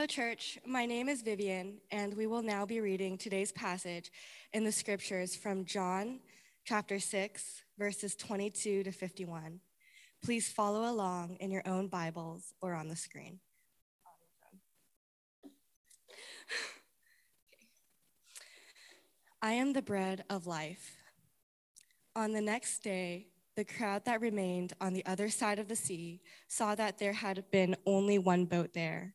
Hello, church. My name is Vivian, and we will now be reading today's passage in the scriptures from John chapter 6, verses 22 to 51. Please follow along in your own Bibles or on the screen. I am the bread of life. On the next day, the crowd that remained on the other side of the sea saw that there had been only one boat there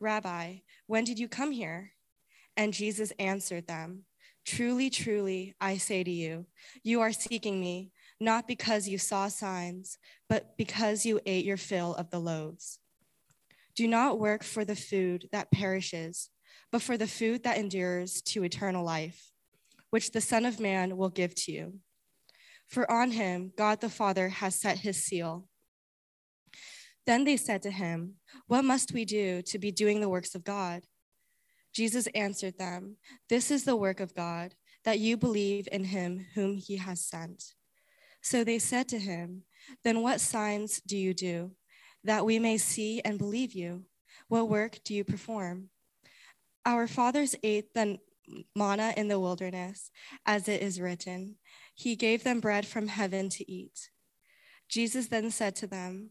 Rabbi, when did you come here? And Jesus answered them, Truly, truly, I say to you, you are seeking me, not because you saw signs, but because you ate your fill of the loaves. Do not work for the food that perishes, but for the food that endures to eternal life, which the Son of Man will give to you. For on him God the Father has set his seal. Then they said to him, What must we do to be doing the works of God? Jesus answered them, This is the work of God, that you believe in him whom he has sent. So they said to him, Then what signs do you do, that we may see and believe you? What work do you perform? Our fathers ate the manna in the wilderness, as it is written, He gave them bread from heaven to eat. Jesus then said to them,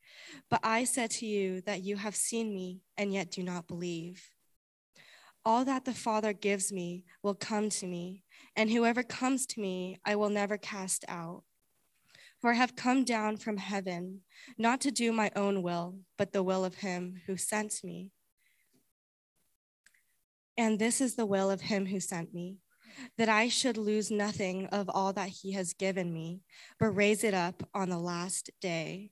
But I said to you that you have seen me and yet do not believe. All that the Father gives me will come to me, and whoever comes to me, I will never cast out. For I have come down from heaven, not to do my own will, but the will of him who sent me. And this is the will of him who sent me, that I should lose nothing of all that he has given me, but raise it up on the last day.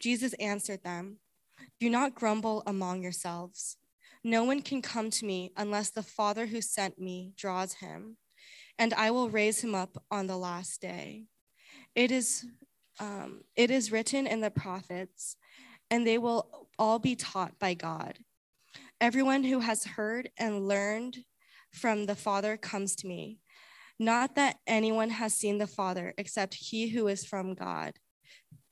Jesus answered them, Do not grumble among yourselves. No one can come to me unless the Father who sent me draws him, and I will raise him up on the last day. It is, um, it is written in the prophets, and they will all be taught by God. Everyone who has heard and learned from the Father comes to me. Not that anyone has seen the Father except he who is from God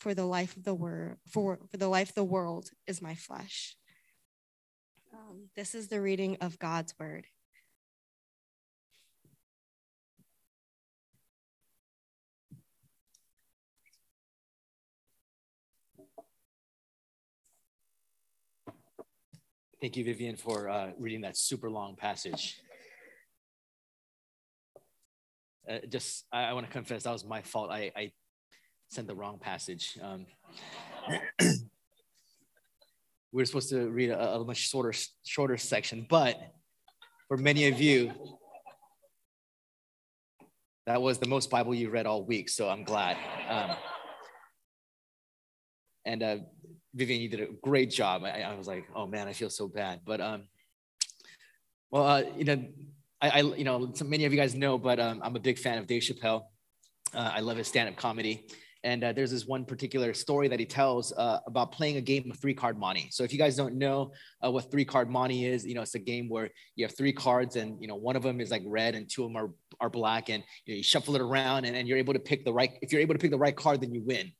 for the life of the world for, for the life of the world is my flesh. Um, this is the reading of God's word. Thank you, Vivian, for uh, reading that super long passage. Uh, just, I, I want to confess that was my fault. I, I sent the wrong passage. Um, we are supposed to read a, a, much shorter, shorter section, but for many of you, That was the most Bible you read all week, so I'm glad. Um, and uh, Vivian, you did a great job. I, I, was like, oh man, I feel so bad. But um, well, uh, you know, I, I, you know, many of you guys know, but um, I'm a big fan of Dave Chappelle. Uh, I love his stand-up comedy. And uh, there's this one particular story that he tells uh, about playing a game of three card monte. So if you guys don't know uh, what three card monte is, you know, it's a game where you have three cards and, you know, one of them is like red and two of them are, are black and you, know, you shuffle it around and, and you're able to pick the right, if you're able to pick the right card, then you win.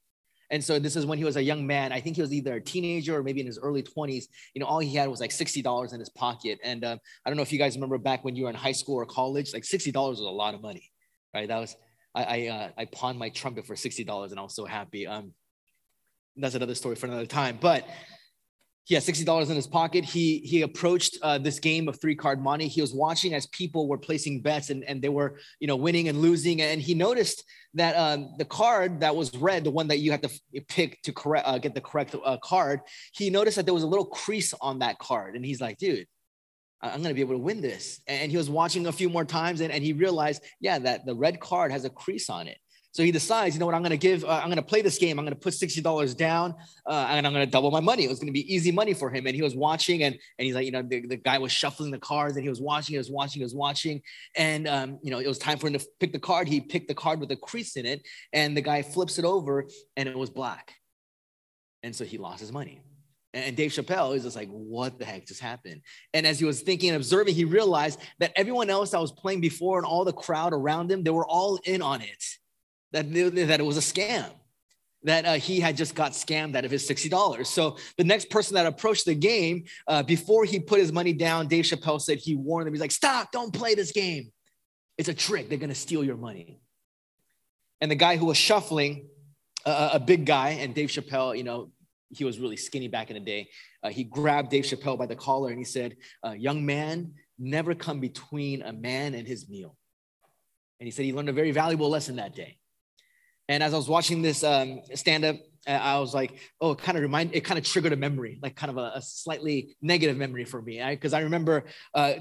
And so this is when he was a young man. I think he was either a teenager or maybe in his early 20s. You know, all he had was like $60 in his pocket. And uh, I don't know if you guys remember back when you were in high school or college, like $60 was a lot of money, right? That was I I, uh, I pawned my trumpet for sixty dollars, and I was so happy. Um, that's another story for another time. But he had sixty dollars in his pocket. He he approached uh, this game of three card monte. He was watching as people were placing bets, and and they were you know winning and losing. And he noticed that um, the card that was red, the one that you had to pick to correct uh, get the correct uh, card, he noticed that there was a little crease on that card, and he's like, dude I'm going to be able to win this. And he was watching a few more times and, and he realized, yeah, that the red card has a crease on it. So he decides, you know what, I'm going to give, uh, I'm going to play this game. I'm going to put $60 down uh, and I'm going to double my money. It was going to be easy money for him. And he was watching and, and he's like, you know, the, the guy was shuffling the cards and he was watching, he was watching, he was watching. And, um, you know, it was time for him to pick the card. He picked the card with a crease in it and the guy flips it over and it was black. And so he lost his money. And Dave Chappelle is just like, what the heck just happened? And as he was thinking and observing, he realized that everyone else that was playing before and all the crowd around him, they were all in on it, that, that it was a scam, that uh, he had just got scammed out of his $60. So the next person that approached the game, uh, before he put his money down, Dave Chappelle said he warned them. He's like, stop, don't play this game. It's a trick. They're going to steal your money. And the guy who was shuffling, uh, a big guy, and Dave Chappelle, you know, he was really skinny back in the day. Uh, he grabbed Dave Chappelle by the collar and he said, uh, Young man, never come between a man and his meal. And he said he learned a very valuable lesson that day. And as I was watching this um, stand up, I was like, oh, it kind of remind, it kind of triggered a memory, like kind of a, a slightly negative memory for me. Because I, I, remember uh,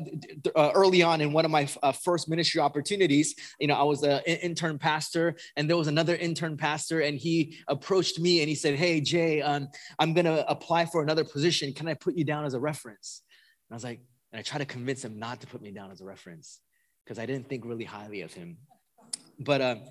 uh, early on in one of my uh, first ministry opportunities, you know, I was an intern pastor, and there was another intern pastor, and he approached me and he said, hey, Jay, um, I'm going to apply for another position. Can I put you down as a reference? And I was like, and I tried to convince him not to put me down as a reference because I didn't think really highly of him. But um,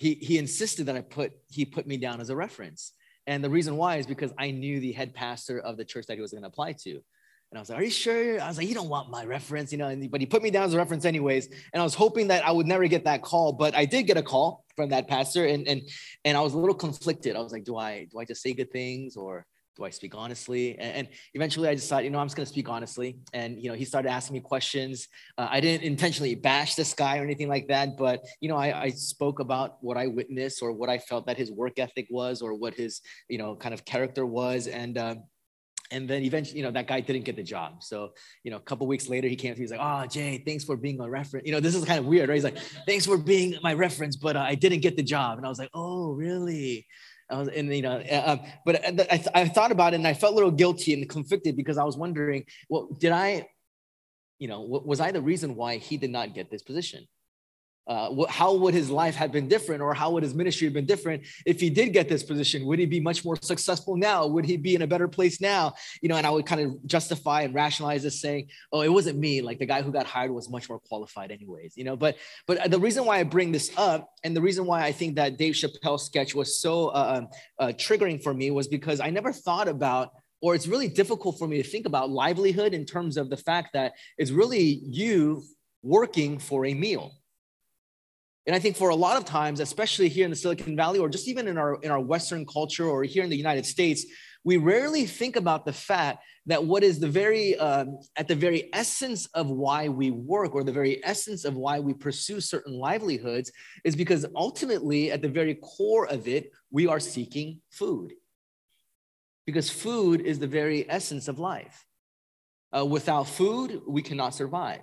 he, he insisted that I put, he put me down as a reference. And the reason why is because I knew the head pastor of the church that he was going to apply to. And I was like, Are you sure? I was like, You don't want my reference, you know, and, but he put me down as a reference anyways. And I was hoping that I would never get that call, but I did get a call from that pastor. And, and, and I was a little conflicted. I was like, Do I, do I just say good things or do I speak honestly? And, and eventually I decided, you know, I'm just going to speak honestly. And, you know, he started asking me questions. Uh, I didn't intentionally bash this guy or anything like that, but, you know, I, I spoke about what I witnessed or what I felt that his work ethic was or what his, you know, kind of character was. And, uh, and then eventually, you know, that guy didn't get the job. So, you know, a couple weeks later, he came to me. He's like, "Oh, Jay, thanks for being my reference." You know, this is kind of weird, right? He's like, "Thanks for being my reference, but uh, I didn't get the job." And I was like, "Oh, really?" I was, and you know, uh, um, but I, th- I thought about it and I felt a little guilty and conflicted because I was wondering, well, did I, you know, was I the reason why he did not get this position? Uh, how would his life have been different or how would his ministry have been different if he did get this position? Would he be much more successful now? Would he be in a better place now? You know and i would kind of justify and rationalize this saying oh it wasn't me. Like the guy who got hired was much more qualified anyways you know? But but the reason why i bring this up and the reason why i think that dave chappelle sketch was so uh, um, uh, triggering for me was because i never thought about or it's really difficult for me to think about livelihood in terms of the fact that it's really you working for a meal and I think for a lot of times, especially here in the Silicon Valley, or just even in our in our Western culture, or here in the United States, we rarely think about the fact that what is the very um, at the very essence of why we work, or the very essence of why we pursue certain livelihoods, is because ultimately, at the very core of it, we are seeking food. Because food is the very essence of life. Uh, without food, we cannot survive.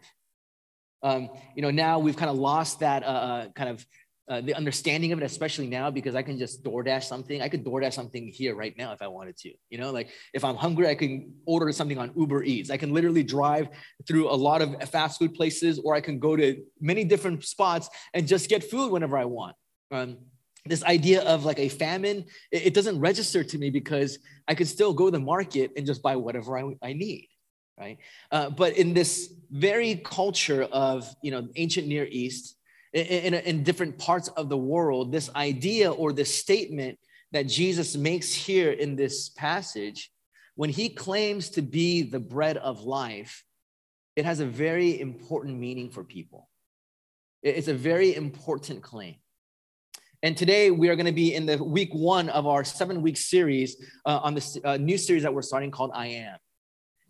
Um, you know, now we've kind of lost that uh, uh, kind of uh, the understanding of it, especially now, because I can just DoorDash something. I could DoorDash something here right now if I wanted to. You know, like if I'm hungry, I can order something on Uber Eats. I can literally drive through a lot of fast food places, or I can go to many different spots and just get food whenever I want. Um, this idea of like a famine, it, it, doesn't register to me because I could still go to the market and just buy whatever I, I need, right? Uh, but in this very culture of you know ancient Near East in, in, in different parts of the world, this idea or this statement that Jesus makes here in this passage, when he claims to be the bread of life, it has a very important meaning for people. It's a very important claim. And today we are going to be in the week one of our seven week series uh, on this uh, new series that we're starting called I Am.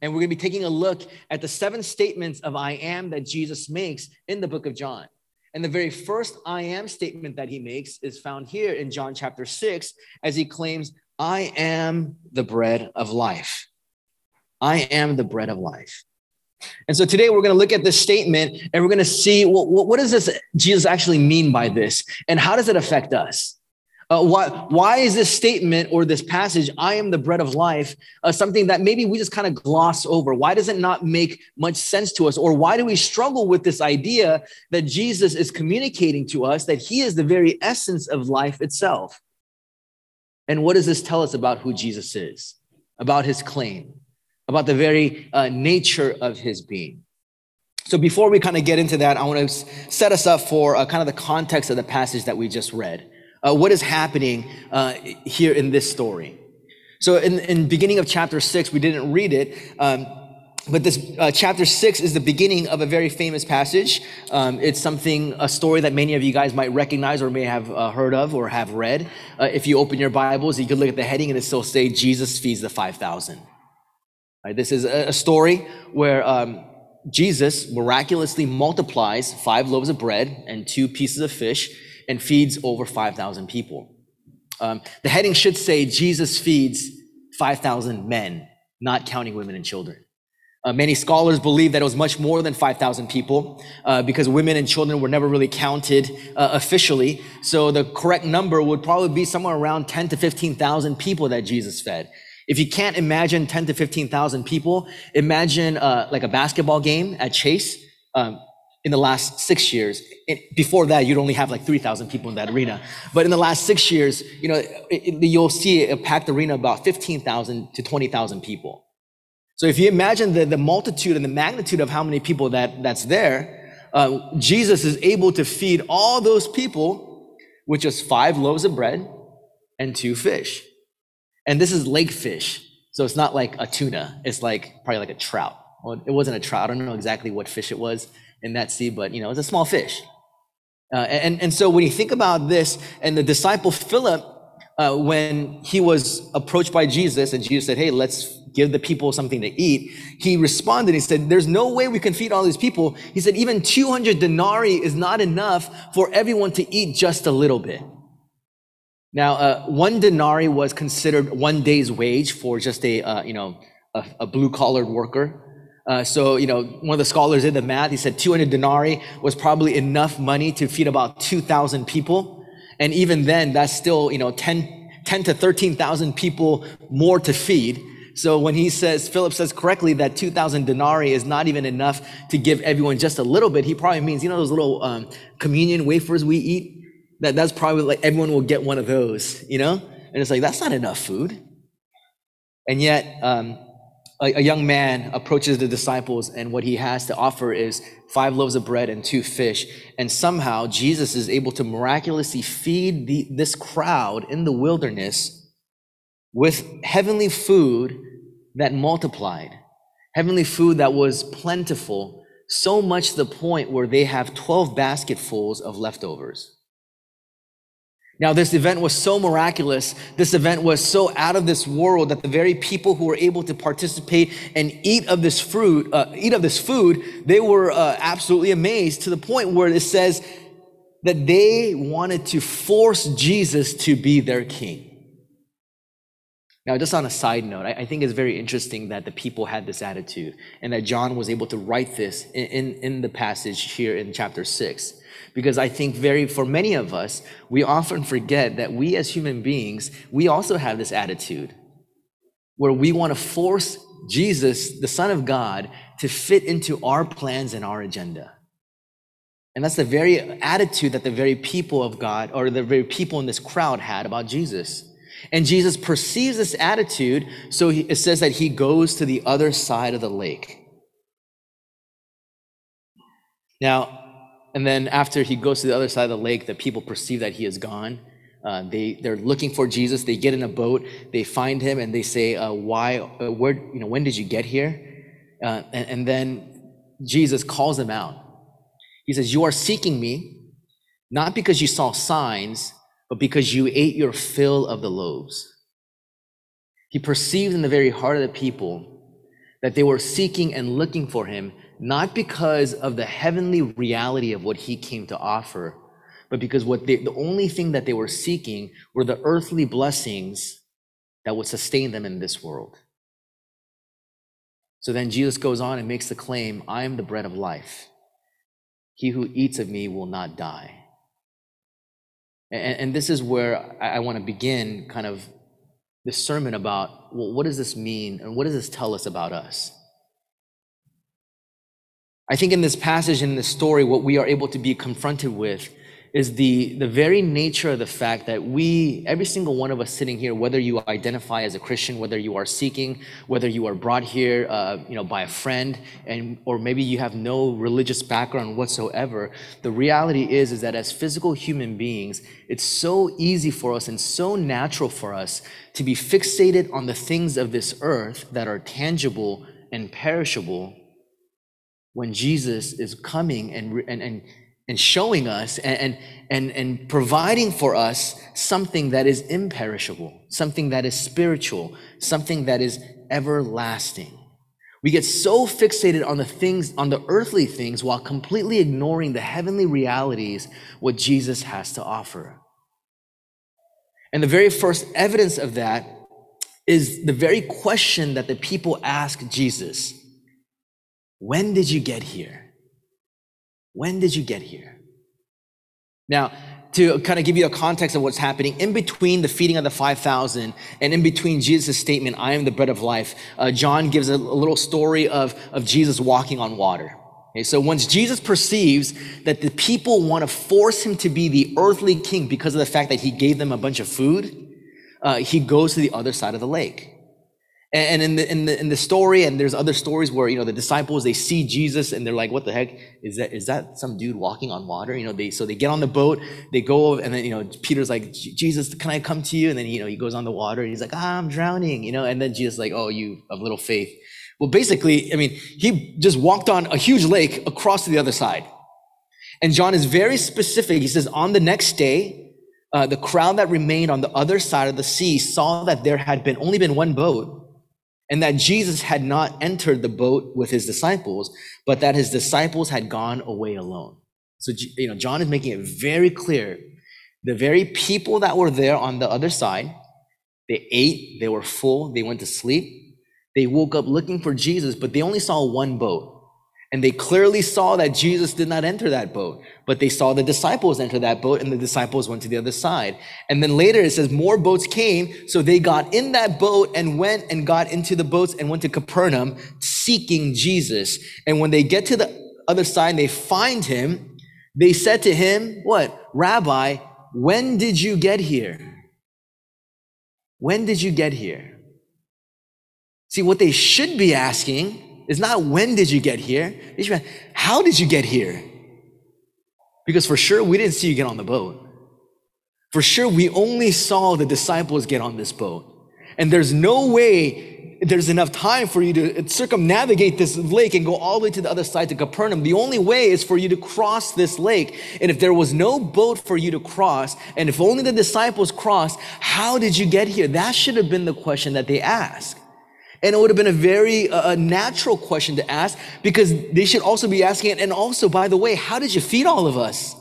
And we're going to be taking a look at the seven statements of I am that Jesus makes in the book of John. And the very first I am statement that he makes is found here in John chapter 6 as he claims, I am the bread of life. I am the bread of life. And so today we're going to look at this statement and we're going to see what, what does this Jesus actually mean by this and how does it affect us? Uh, why, why is this statement or this passage, I am the bread of life, uh, something that maybe we just kind of gloss over? Why does it not make much sense to us? Or why do we struggle with this idea that Jesus is communicating to us that he is the very essence of life itself? And what does this tell us about who Jesus is, about his claim, about the very uh, nature of his being? So before we kind of get into that, I want to set us up for uh, kind of the context of the passage that we just read uh, what is happening uh, here in this story. So, in, in beginning of chapter six, we didn't read it, um, but this uh, chapter six is the beginning of a very famous passage. Um, it's something, a story that many of you guys might recognize or may have uh, heard of or have read. Uh, if you open your Bibles, you could look at the heading and it still say Jesus feeds the five thousand. Right, this is a, a story where um, Jesus miraculously multiplies five loaves of bread and two pieces of fish and feeds over 5,000 people. Um, the heading should say Jesus feeds 5,000 men, not counting women and children. Uh, many scholars believe that it was much more than 5,000 people uh, because women and children were never really counted uh, officially. So the correct number would probably be somewhere around 10 to 15,000 people that Jesus fed. If you can't imagine 10 to 15,000 people, imagine uh, like a basketball game at Chase. Um, in the last six years. before that, you'd only have like 3,000 people in that arena. But in the last six years, you know, it, it, you'll see a packed arena about 15,000 to 20,000 people. So if you imagine the, the multitude and the magnitude of how many people that, that's there, uh, Jesus is able to feed all those people with just five loaves of bread and two fish. And this is lake fish. So it's not like a tuna. It's like probably like a trout. Well, it wasn't a trout. I don't know exactly what fish it was in that sea, but you know, it's a small fish. Uh, and, and so when you think about this, and the disciple Philip, uh, when he was approached by Jesus, and Jesus said, Hey, let's give the people something to eat, he responded, He said, There's no way we can feed all these people. He said, Even 200 denarii is not enough for everyone to eat just a little bit. Now, uh, one denarii was considered one day's wage for just a, uh, you know, a, a blue collared worker. Uh, so, you know, one of the scholars did the math. He said 200 denarii was probably enough money to feed about 2,000 people. And even then, that's still, you know, 10, 10 to 13,000 people more to feed. So when he says, Philip says correctly that 2,000 denarii is not even enough to give everyone just a little bit, he probably means, you know, those little um, communion wafers we eat? That, that's probably like everyone will get one of those, you know? And it's like, that's not enough food. And yet, um, a, a young man approaches the disciples, and what he has to offer is five loaves of bread and two fish. And somehow Jesus is able to miraculously feed the, this crowd in the wilderness with heavenly food that multiplied, heavenly food that was plentiful, so much the point where they have 12 basketfuls of leftovers. Now, this event was so miraculous. This event was so out of this world that the very people who were able to participate and eat of this fruit, uh, eat of this food, they were uh, absolutely amazed to the point where it says that they wanted to force Jesus to be their king. Now, just on a side note, I, I think it's very interesting that the people had this attitude and that John was able to write this in, in, in the passage here in chapter six. Because I think very, for many of us, we often forget that we as human beings, we also have this attitude where we want to force Jesus, the Son of God, to fit into our plans and our agenda. And that's the very attitude that the very people of God or the very people in this crowd had about Jesus. And Jesus perceives this attitude, so he, it says that he goes to the other side of the lake. Now, and then after he goes to the other side of the lake, the people perceive that he is gone. Uh, they they're looking for Jesus. They get in a boat. They find him, and they say, uh, "Why? Uh, where? You know, when did you get here?" Uh, and, and then Jesus calls them out. He says, "You are seeking me, not because you saw signs, but because you ate your fill of the loaves." He perceived in the very heart of the people that they were seeking and looking for him, not because of the heavenly reality of what he came to offer but because what they, the only thing that they were seeking were the earthly blessings that would sustain them in this world. So then Jesus goes on and makes the claim I am the bread of life. He who eats of me will not die. And, and this is where I, I want to begin kind of this sermon about well, what does this mean and what does this tell us about us? I think in this passage, in this story, what we are able to be confronted with is the, the very nature of the fact that we, every single one of us sitting here, whether you identify as a Christian, whether you are seeking, whether you are brought here, uh, you know, by a friend, and or maybe you have no religious background whatsoever, the reality is is that as physical human beings, it's so easy for us and so natural for us to be fixated on the things of this earth that are tangible and perishable when Jesus is coming and, and, and and showing us and, and, and providing for us something that is imperishable, something that is spiritual, something that is everlasting. We get so fixated on the things, on the earthly things, while completely ignoring the heavenly realities, what Jesus has to offer. And the very first evidence of that is the very question that the people ask Jesus When did you get here? When did you get here? Now, to kind of give you a context of what's happening in between the feeding of the 5,000 and in between Jesus' statement, I am the bread of life, uh, John gives a, a, little story of, of Jesus walking on water. Okay, so once Jesus perceives that the people want to force him to be the earthly king because of the fact that he gave them a bunch of food, uh, he goes to the other side of the lake. And in the, in the, in the story, and there's other stories where, you know, the disciples, they see Jesus and they're like, what the heck? Is that, is that some dude walking on water? You know, they, so they get on the boat, they go, and then, you know, Peter's like, Jesus, can I come to you? And then, you know, he goes on the water and he's like, ah, I'm drowning, you know, and then Jesus like, oh, you of little faith. Well, basically, I mean, he just walked on a huge lake across to the other side. And John is very specific. He says, on the next day, uh, the crowd that remained on the other side of the sea saw that there had been only been one boat and that Jesus had not entered the boat with his disciples, but that his disciples had gone away alone. So, you know, John is making it very clear. The very people that were there on the other side, they ate, they were full, they went to sleep. They woke up looking for Jesus, but they only saw one boat. And they clearly saw that Jesus did not enter that boat, but they saw the disciples enter that boat and the disciples went to the other side. And then later it says more boats came. So they got in that boat and went and got into the boats and went to Capernaum seeking Jesus. And when they get to the other side, they find him. They said to him, what? Rabbi, when did you get here? When did you get here? See, what they should be asking it's not when did you get here? How did you get here? Because for sure, we didn't see you get on the boat. For sure, we only saw the disciples get on this boat. And there's no way there's enough time for you to circumnavigate this lake and go all the way to the other side to Capernaum. The only way is for you to cross this lake. And if there was no boat for you to cross, and if only the disciples crossed, how did you get here? That should have been the question that they asked. And it would have been a very uh, natural question to ask because they should also be asking it. And also, by the way, how did you feed all of us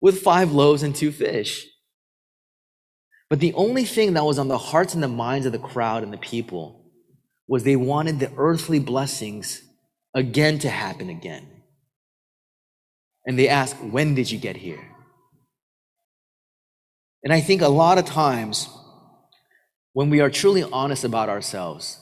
with five loaves and two fish? But the only thing that was on the hearts and the minds of the crowd and the people was they wanted the earthly blessings again to happen again. And they ask, When did you get here? And I think a lot of times, when we are truly honest about ourselves,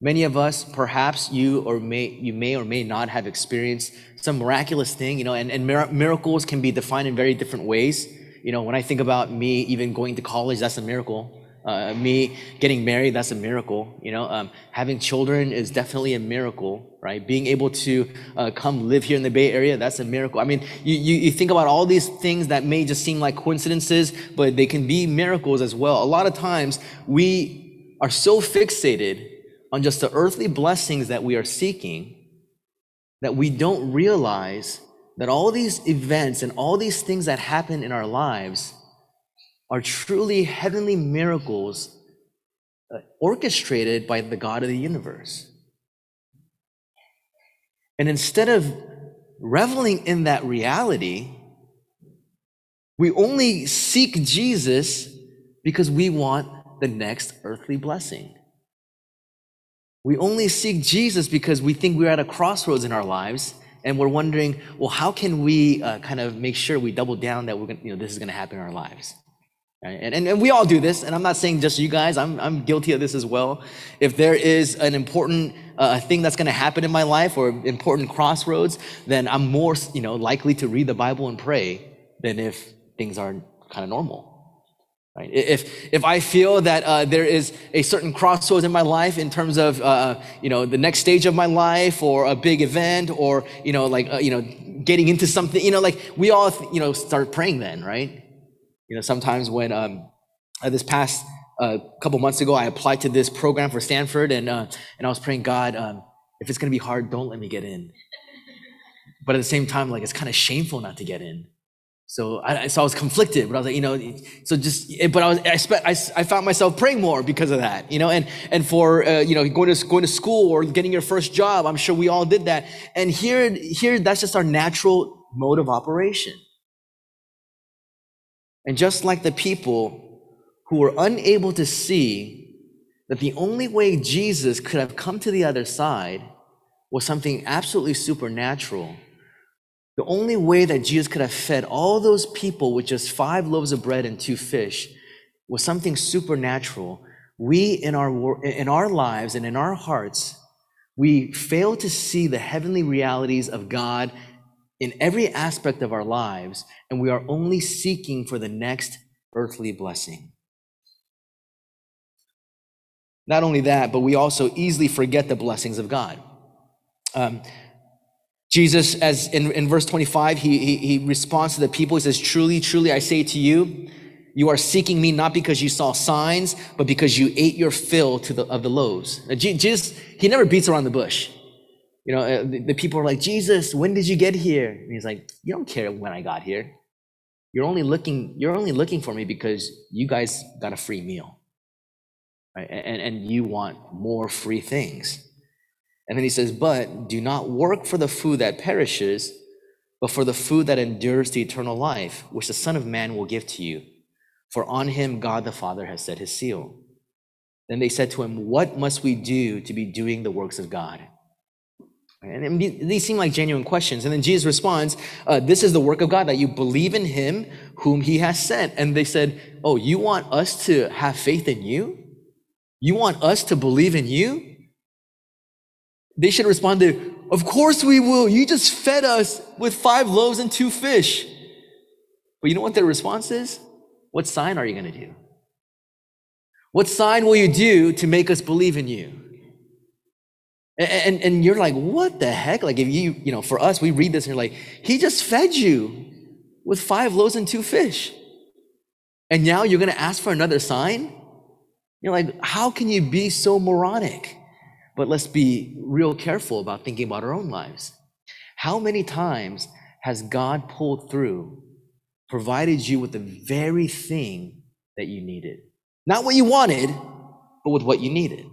many of us, perhaps you or may you may or may not have experienced some miraculous thing, you know, and, and miracles can be defined in very different ways. You know, when I think about me even going to college, that's a miracle. Uh, me getting married, that's a miracle. You know, um, having children is definitely a miracle, right? Being able to uh, come live here in the Bay Area, that's a miracle. I mean, you, you, you think about all these things that may just seem like coincidences, but they can be miracles as well. A lot of times we are so fixated on just the earthly blessings that we are seeking that we don't realize that all these events and all these things that happen in our lives are truly heavenly miracles uh, orchestrated by the God of the universe. And instead of reveling in that reality, we only seek Jesus because we want the next earthly blessing. We only seek Jesus because we think we're at a crossroads in our lives and we're wondering, well, how can we uh, kind of make sure we double down that we're gonna, you know, this is going to happen in our lives? Right? And, and, and, we all do this, and I'm not saying just you guys, I'm, I'm guilty of this as well. If there is an important uh, thing that's going to happen in my life or important crossroads, then I'm more you know, likely to read the Bible and pray than if things are kind of normal. Right? If, if I feel that uh, there is a certain crossroads in my life in terms of uh, you know, the next stage of my life or a big event or you know, like, uh, you know, getting into something, you know, like we all you know, start praying then, right? You know, sometimes when um, uh, this past uh, couple months ago, I applied to this program for Stanford, and uh, and I was praying, God, um, if it's gonna be hard, don't let me get in. But at the same time, like it's kind of shameful not to get in. So I, so I was conflicted, but I was like, you know, so just, but I was, I, spe- I, I found myself praying more because of that, you know, and, and for, uh, you know, going to, going to school or getting your first job, I'm sure we all did that. And here, here, that's just our natural mode of operation. And just like the people who were unable to see that the only way Jesus could have come to the other side was something absolutely supernatural. The only way that Jesus could have fed all those people with just five loaves of bread and two fish was something supernatural. We, in our, in our lives and in our hearts, we fail to see the heavenly realities of God in every aspect of our lives, and we are only seeking for the next earthly blessing. Not only that, but we also easily forget the blessings of God. Um, Jesus, as in, in verse 25, he, he, he responds to the people. He says, Truly, truly, I say to you, you are seeking me not because you saw signs, but because you ate your fill the, of the loaves. Now, Jesus, he never beats around the bush. You know, uh, the, the people are like, Jesus, when did you get here? And he's like, You don't care when I got here. You're only looking, you're only looking for me because you guys got a free meal. Right? And, and you want more free things. And then he says, But do not work for the food that perishes, but for the food that endures to eternal life, which the Son of Man will give to you. For on him God the Father has set his seal. Then they said to him, What must we do to be doing the works of God? And these seem like genuine questions. And then Jesus responds, uh, This is the work of God, that you believe in him whom he has sent. And they said, Oh, you want us to have faith in you? You want us to believe in you? They should respond to, Of course we will. You just fed us with five loaves and two fish. But you know what their response is? What sign are you going to do? What sign will you do to make us believe in you? And, and, and you're like, what the heck? Like, if you, you know, for us, we read this and you're like, he just fed you with five loaves and two fish. And now you're going to ask for another sign? You're like, how can you be so moronic? But let's be real careful about thinking about our own lives. How many times has God pulled through, provided you with the very thing that you needed? Not what you wanted, but with what you needed.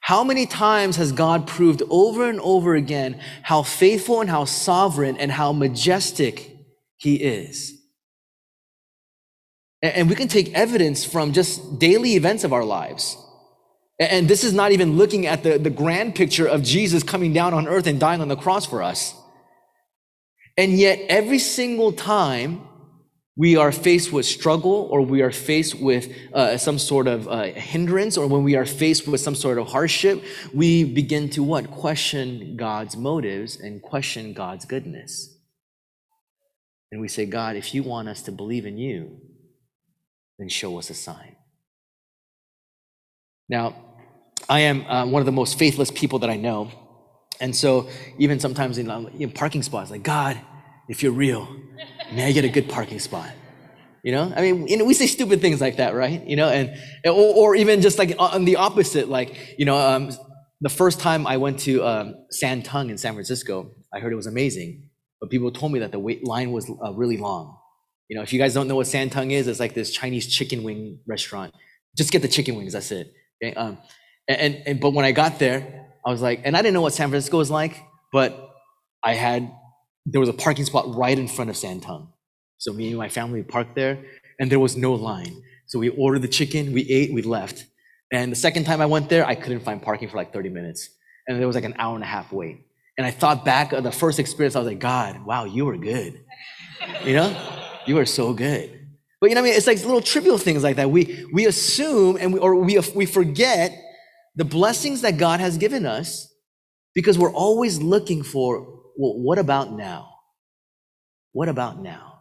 How many times has God proved over and over again how faithful and how sovereign and how majestic He is? And we can take evidence from just daily events of our lives. And this is not even looking at the, the grand picture of Jesus coming down on earth and dying on the cross for us. And yet, every single time we are faced with struggle or we are faced with uh, some sort of uh, hindrance or when we are faced with some sort of hardship, we begin to what? Question God's motives and question God's goodness. And we say, God, if you want us to believe in you, then show us a sign. Now, I am uh, one of the most faithless people that I know. And so, even sometimes in, um, in parking spots, like, God, if you're real, may I get a good parking spot? You know, I mean, you know, we say stupid things like that, right? You know, and or, or even just like on the opposite, like you know, um, the first time I went to um, San Tung in San Francisco, I heard it was amazing, but people told me that the wait line was uh, really long. You know, if you guys don't know what San Tung is, it's like this Chinese chicken wing restaurant. Just get the chicken wings. That's it. Okay? Um, and, and, but when I got there, I was like, and I didn't know what San Francisco was like, but I had there was a parking spot right in front of San Tung. So me and my family parked there, and there was no line. So we ordered the chicken, we ate, we left. And the second time I went there, I couldn't find parking for like 30 minutes. And there was like an hour and a half wait. And I thought back of the first experience, I was like, God, wow, you were good. You know? You were so good. But you know I mean? It's like little trivial things like that. We we assume and we, or we we forget the blessings that God has given us because we're always looking for, well, what about now? What about now?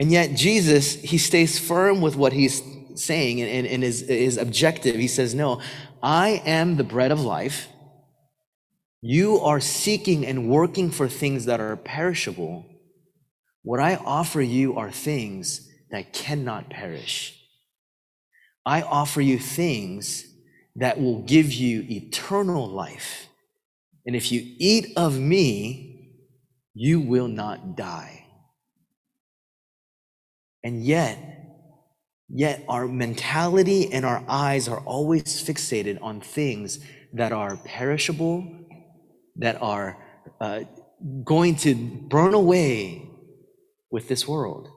And yet, Jesus, he stays firm with what he's saying and, and, his objective. He says, No, I am the bread of life. You are seeking and working for things that are perishable. What I offer you are things that cannot perish. I offer you things that will give you eternal life. And if you eat of me, you will not die. And yet, yet our mentality and our eyes are always fixated on things that are perishable, that are uh, going to burn away with this world.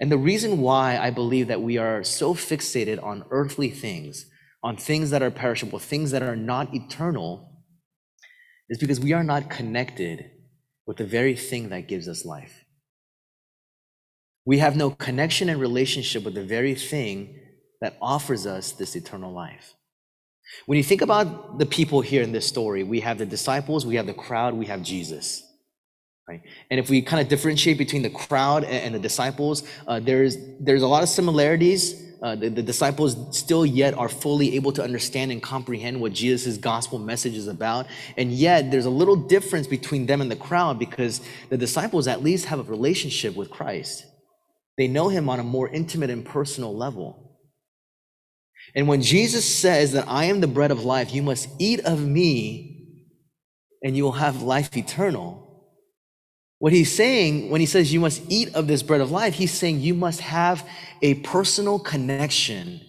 And the reason why I believe that we are so fixated on earthly things, on things that are perishable, things that are not eternal, is because we are not connected with the very thing that gives us life. We have no connection and relationship with the very thing that offers us this eternal life. When you think about the people here in this story, we have the disciples, we have the crowd, we have Jesus. And if we kind of differentiate between the crowd and, and the disciples, uh, there's there's a lot of similarities. Uh, the, the, disciples still yet are fully able to understand and comprehend what Jesus' gospel message is about. And yet there's a little difference between them and the crowd because the disciples at least have a relationship with Christ. They know him on a more intimate and personal level. And when Jesus says that I am the bread of life, you must eat of me and you will have life eternal what he's saying when he says you must eat of this bread of life, he's saying you must have a personal connection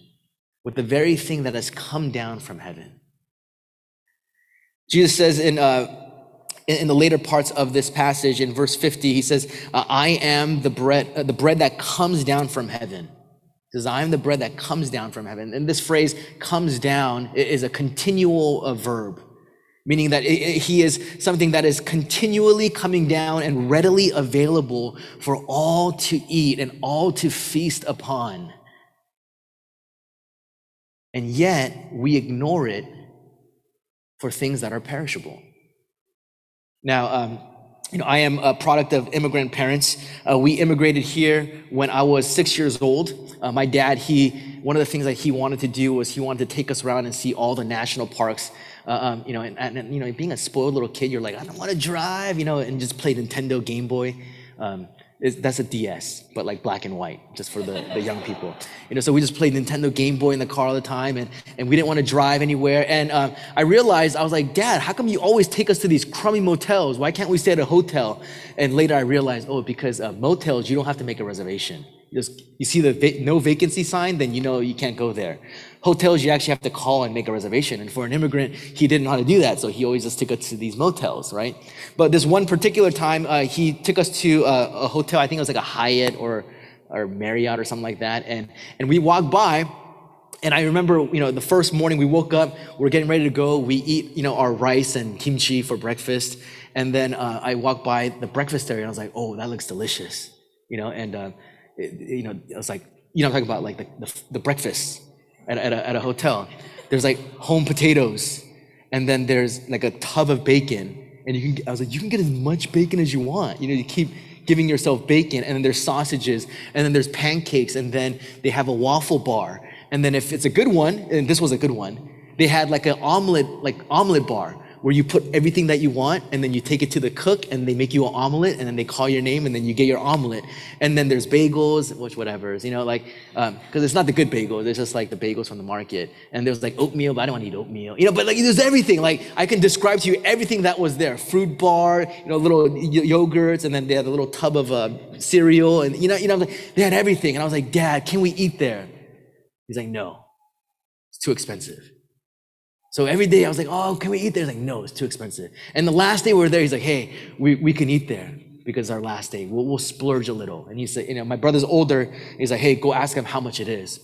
with the very thing that has come down from heaven. Jesus says in, uh, in the later parts of this passage, in verse 50, he says, uh, I am the bread, uh, the bread that comes down from heaven. He says, I am the bread that comes down from heaven. And this phrase, comes down, is a continual uh, verb meaning that he is something that is continually coming down and readily available for all to eat and all to feast upon. And yet we ignore it for things that are perishable. Now, um, you know, I am a product of immigrant parents. Uh, we immigrated here when I was six years old. Uh, my dad, he, one of the things that he wanted to do was he wanted to take us around and see all the national parks um, you know, and, and, you know, being a spoiled little kid, you're like, I don't want to drive, you know, and just play Nintendo Game Boy. Um, that's a DS, but like black and white, just for the, the young people. You know, so we just played Nintendo Game Boy in the car all the time, and, and we didn't want to drive anywhere. And um, I realized, I was like, Dad, how come you always take us to these crummy motels? Why can't we stay at a hotel? And later I realized, oh, because uh, motels, you don't have to make a reservation. You, just, you see the va- no vacancy sign, then you know you can't go there. Hotels, you actually have to call and make a reservation. And for an immigrant, he didn't know how to do that. So he always just took us to these motels, right? But this one particular time, uh, he took us to a, a, hotel. I think it was like a Hyatt or, or Marriott or something like that. And, and we walked by. And I remember, you know, the first morning we woke up, we're getting ready to go. We eat, you know, our rice and kimchi for breakfast. And then uh, I walked by the breakfast area and I was like, oh, that looks delicious, you know. And uh, it, you know, I was like, you know, I'm talking about like the, the, the breakfast at, at, a, at a hotel. There's like home potatoes, and then there's like a tub of bacon. And you can, I was like, you can get as much bacon as you want. You know, you keep giving yourself bacon, and then there's sausages, and then there's pancakes, and then they have a waffle bar. And then if it's a good one, and this was a good one, they had like an omelet, like omelet bar where you put everything that you want and then you take it to the cook and they make you an omelet and then they call your name and then you get your omelet. And then there's bagels, which whatever, you know, like, because um, it's not the good bagels, it's just like the bagels from the market. And there's like oatmeal, but I don't want to eat oatmeal, you know, but like there's everything. Like I can describe to you everything that was there fruit bar, you know, little yogurts, and then they had a little tub of uh, cereal, and you know, you know, they had everything. And I was like, Dad, can we eat there? He's like, No, it's too expensive. So every day I was like, oh, can we eat there? He's like, no, it's too expensive. And the last day we were there, he's like, hey, we, we can eat there because our last day. We'll, we'll splurge a little. And he said, you know, my brother's older. He's like, hey, go ask him how much it is.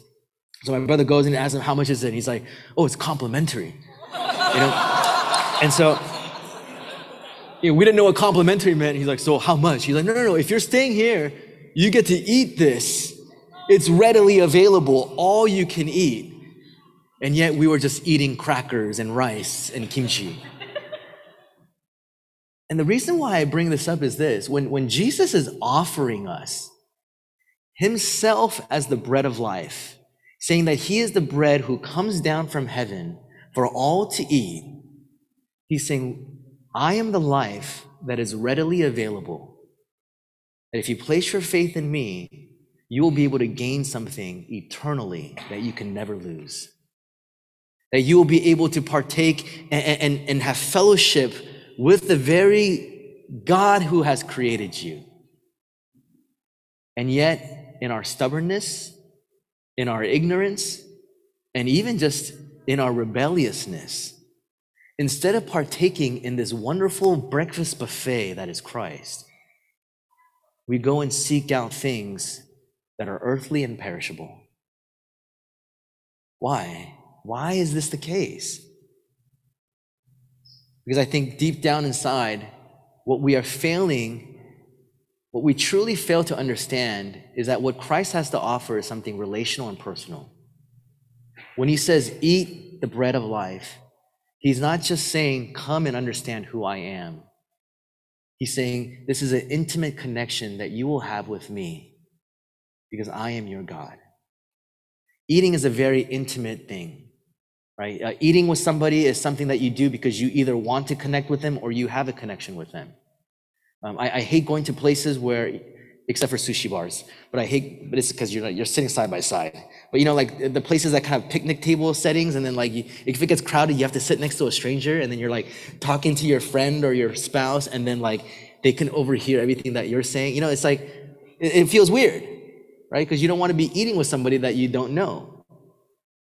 So my brother goes and asks him how much is it. And he's like, oh, it's complimentary. You know? And so you know, we didn't know what complimentary meant. He's like, so how much? He's like, no, no, no. If you're staying here, you get to eat this. It's readily available. All you can eat. And yet we were just eating crackers and rice and kimchi. and the reason why I bring this up is this when, when Jesus is offering us himself as the bread of life, saying that he is the bread who comes down from heaven for all to eat, he's saying, I am the life that is readily available. That if you place your faith in me, you will be able to gain something eternally that you can never lose that you will be able to partake and, and, and have fellowship with the very God who has created you. And yet, in our stubbornness, in our ignorance, and even just in our rebelliousness, instead of partaking in this wonderful breakfast buffet that is Christ, we go and seek out things that are earthly and perishable. Why? Why is this the case? Because I think deep down inside, what we are failing, what we truly fail to understand is that what Christ has to offer is something relational and personal. When he says, eat the bread of life, he's not just saying, come and understand who I am. He's saying, this is an intimate connection that you will have with me because I am your God. Eating is a very intimate thing right? Uh, eating with somebody is something that you do because you either want to connect with them or you have a connection with them. Um, I, I, hate going to places where, except for sushi bars, but I hate, but it's because you're you're sitting side by side. But you know, like the places that kind of picnic table settings, and then like you, if it gets crowded, you have to sit next to a stranger, and then you're like talking to your friend or your spouse, and then like they can overhear everything that you're saying. You know, it's like it, it feels weird, right? Because you don't want to be eating with somebody that you don't know.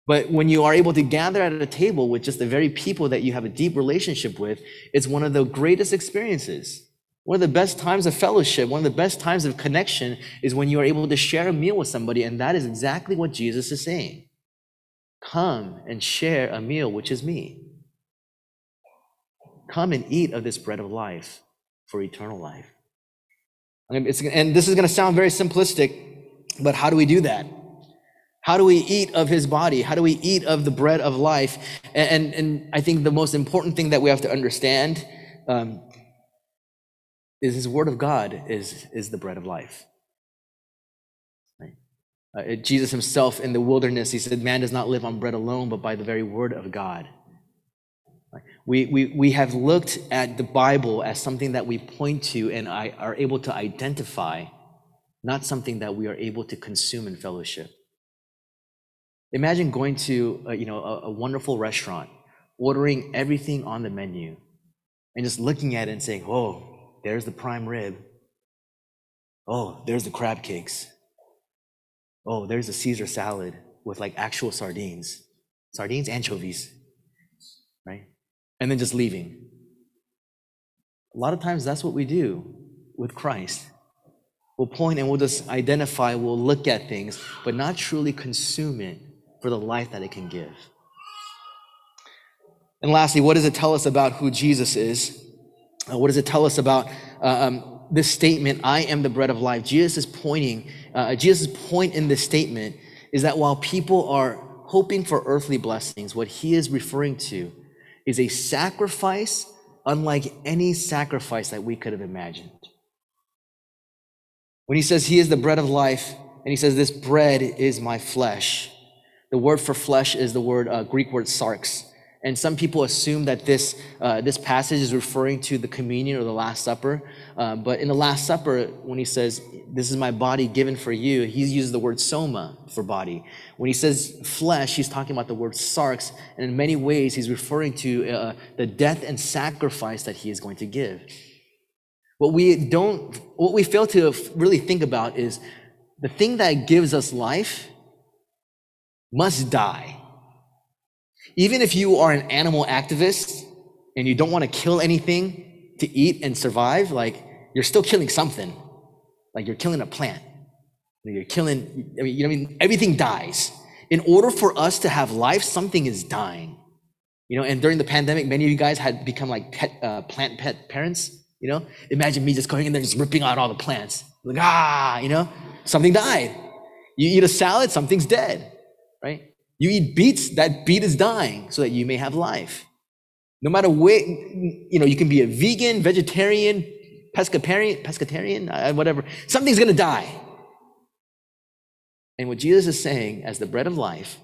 But when you are able to gather at a table with just the very people that you have a deep relationship with, it's one of the greatest experiences. One of the best times of fellowship, one of the best times of connection is when you are able to share a meal with somebody. And that is exactly what Jesus is saying. Come and share a meal, which is me. Come and eat of this bread of life for eternal life. and this is going to sound very simplistic, but how do we do that? How do we eat of his body? How do we eat of the bread of life? And, and, and I think the most important thing that we have to understand um, is his word of God is, is the bread of life. Right? Uh, Jesus himself in the wilderness, he said, Man does not live on bread alone, but by the very word of God. We, we, we have looked at the Bible as something that we point to and I, are able to identify, not something that we are able to consume in fellowship. Imagine going to a, you know a, a wonderful restaurant, ordering everything on the menu, and just looking at it and saying, "Oh, there's the prime rib. Oh, there's the crab cakes. Oh, there's a Caesar salad with like actual sardines, sardines, anchovies, right? And then just leaving. A lot of times that's what we do with Christ. We'll point and we'll just identify, we'll look at things, but not truly consume it for the life that it can give. And lastly, what does it tell us about who Jesus is? uh, what does it tell us about uh, um, this statement, I am the bread of life? Jesus is pointing, uh, Jesus' point in this statement is that while people are hoping for earthly blessings, what he is referring to is a sacrifice unlike any sacrifice that we could have imagined. When he says he is the bread of life, and he says, This bread is my flesh, the word for flesh is the word, uh, Greek word sarx. And some people assume that this, uh, this passage is referring to the communion or the Last Supper. Uh, but in the Last Supper, when he says, This is my body given for you, he uses the word soma for body. When he says flesh, he's talking about the word sarx. And in many ways, he's referring to uh, the death and sacrifice that he is going to give. What we don't, what we fail to really think about is the thing that gives us life must die. Even if you are an animal activist and you don't want to kill anything to eat and survive, like you're still killing something. Like you're killing a plant. You're killing, I mean, you know, I mean, everything dies. In order for us to have life, something is dying. You know, and during the pandemic, many of you guys had become like pet, uh, plant pet parents. You know, imagine me just going in there just ripping out all the plants. Like, ah, you know, something died. You eat a salad, something's dead, right? You eat beets, that beet is dying so that you may have life. No matter where, you know, you can be a vegan, vegetarian, pescatarian, pescatarian, uh, whatever. Something's going to die. And what Jesus is saying as the bread of life,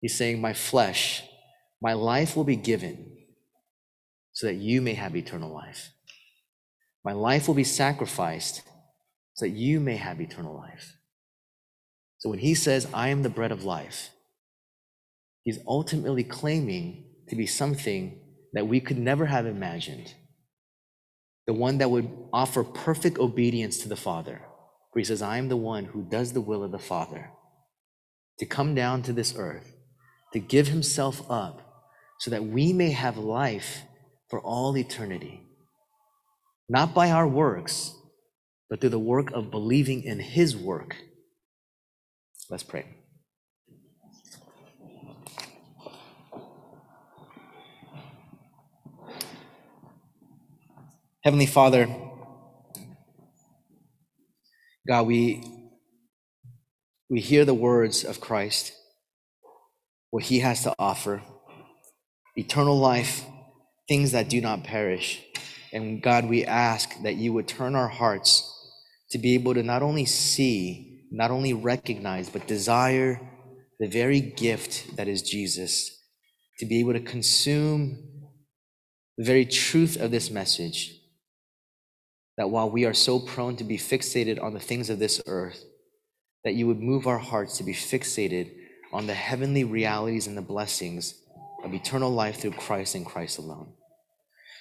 he's saying, My flesh, my life will be given so that you may have eternal life. My life will be sacrificed so that you may have eternal life. So when he says, I am the bread of life, he's ultimately claiming to be something that we could never have imagined. The one that would offer perfect obedience to the Father. For he says, I am the one who does the will of the Father. To come down to this earth, to give himself up, so that we may have life for all eternity. Not by our works, but through the work of believing in his work Let's pray. Heavenly Father, God, we, we hear the words of Christ, what he has to offer eternal life, things that do not perish. And God, we ask that you would turn our hearts to be able to not only see, not only recognize, but desire the very gift that is Jesus, to be able to consume the very truth of this message. That while we are so prone to be fixated on the things of this earth, that you would move our hearts to be fixated on the heavenly realities and the blessings of eternal life through Christ and Christ alone.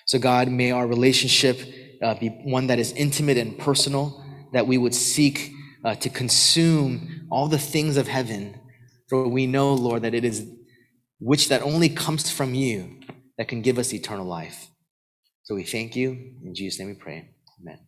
So, God, may our relationship uh, be one that is intimate and personal, that we would seek uh, to consume all the things of heaven. For we know, Lord, that it is which that only comes from you that can give us eternal life. So we thank you. In Jesus' name we pray. Amen.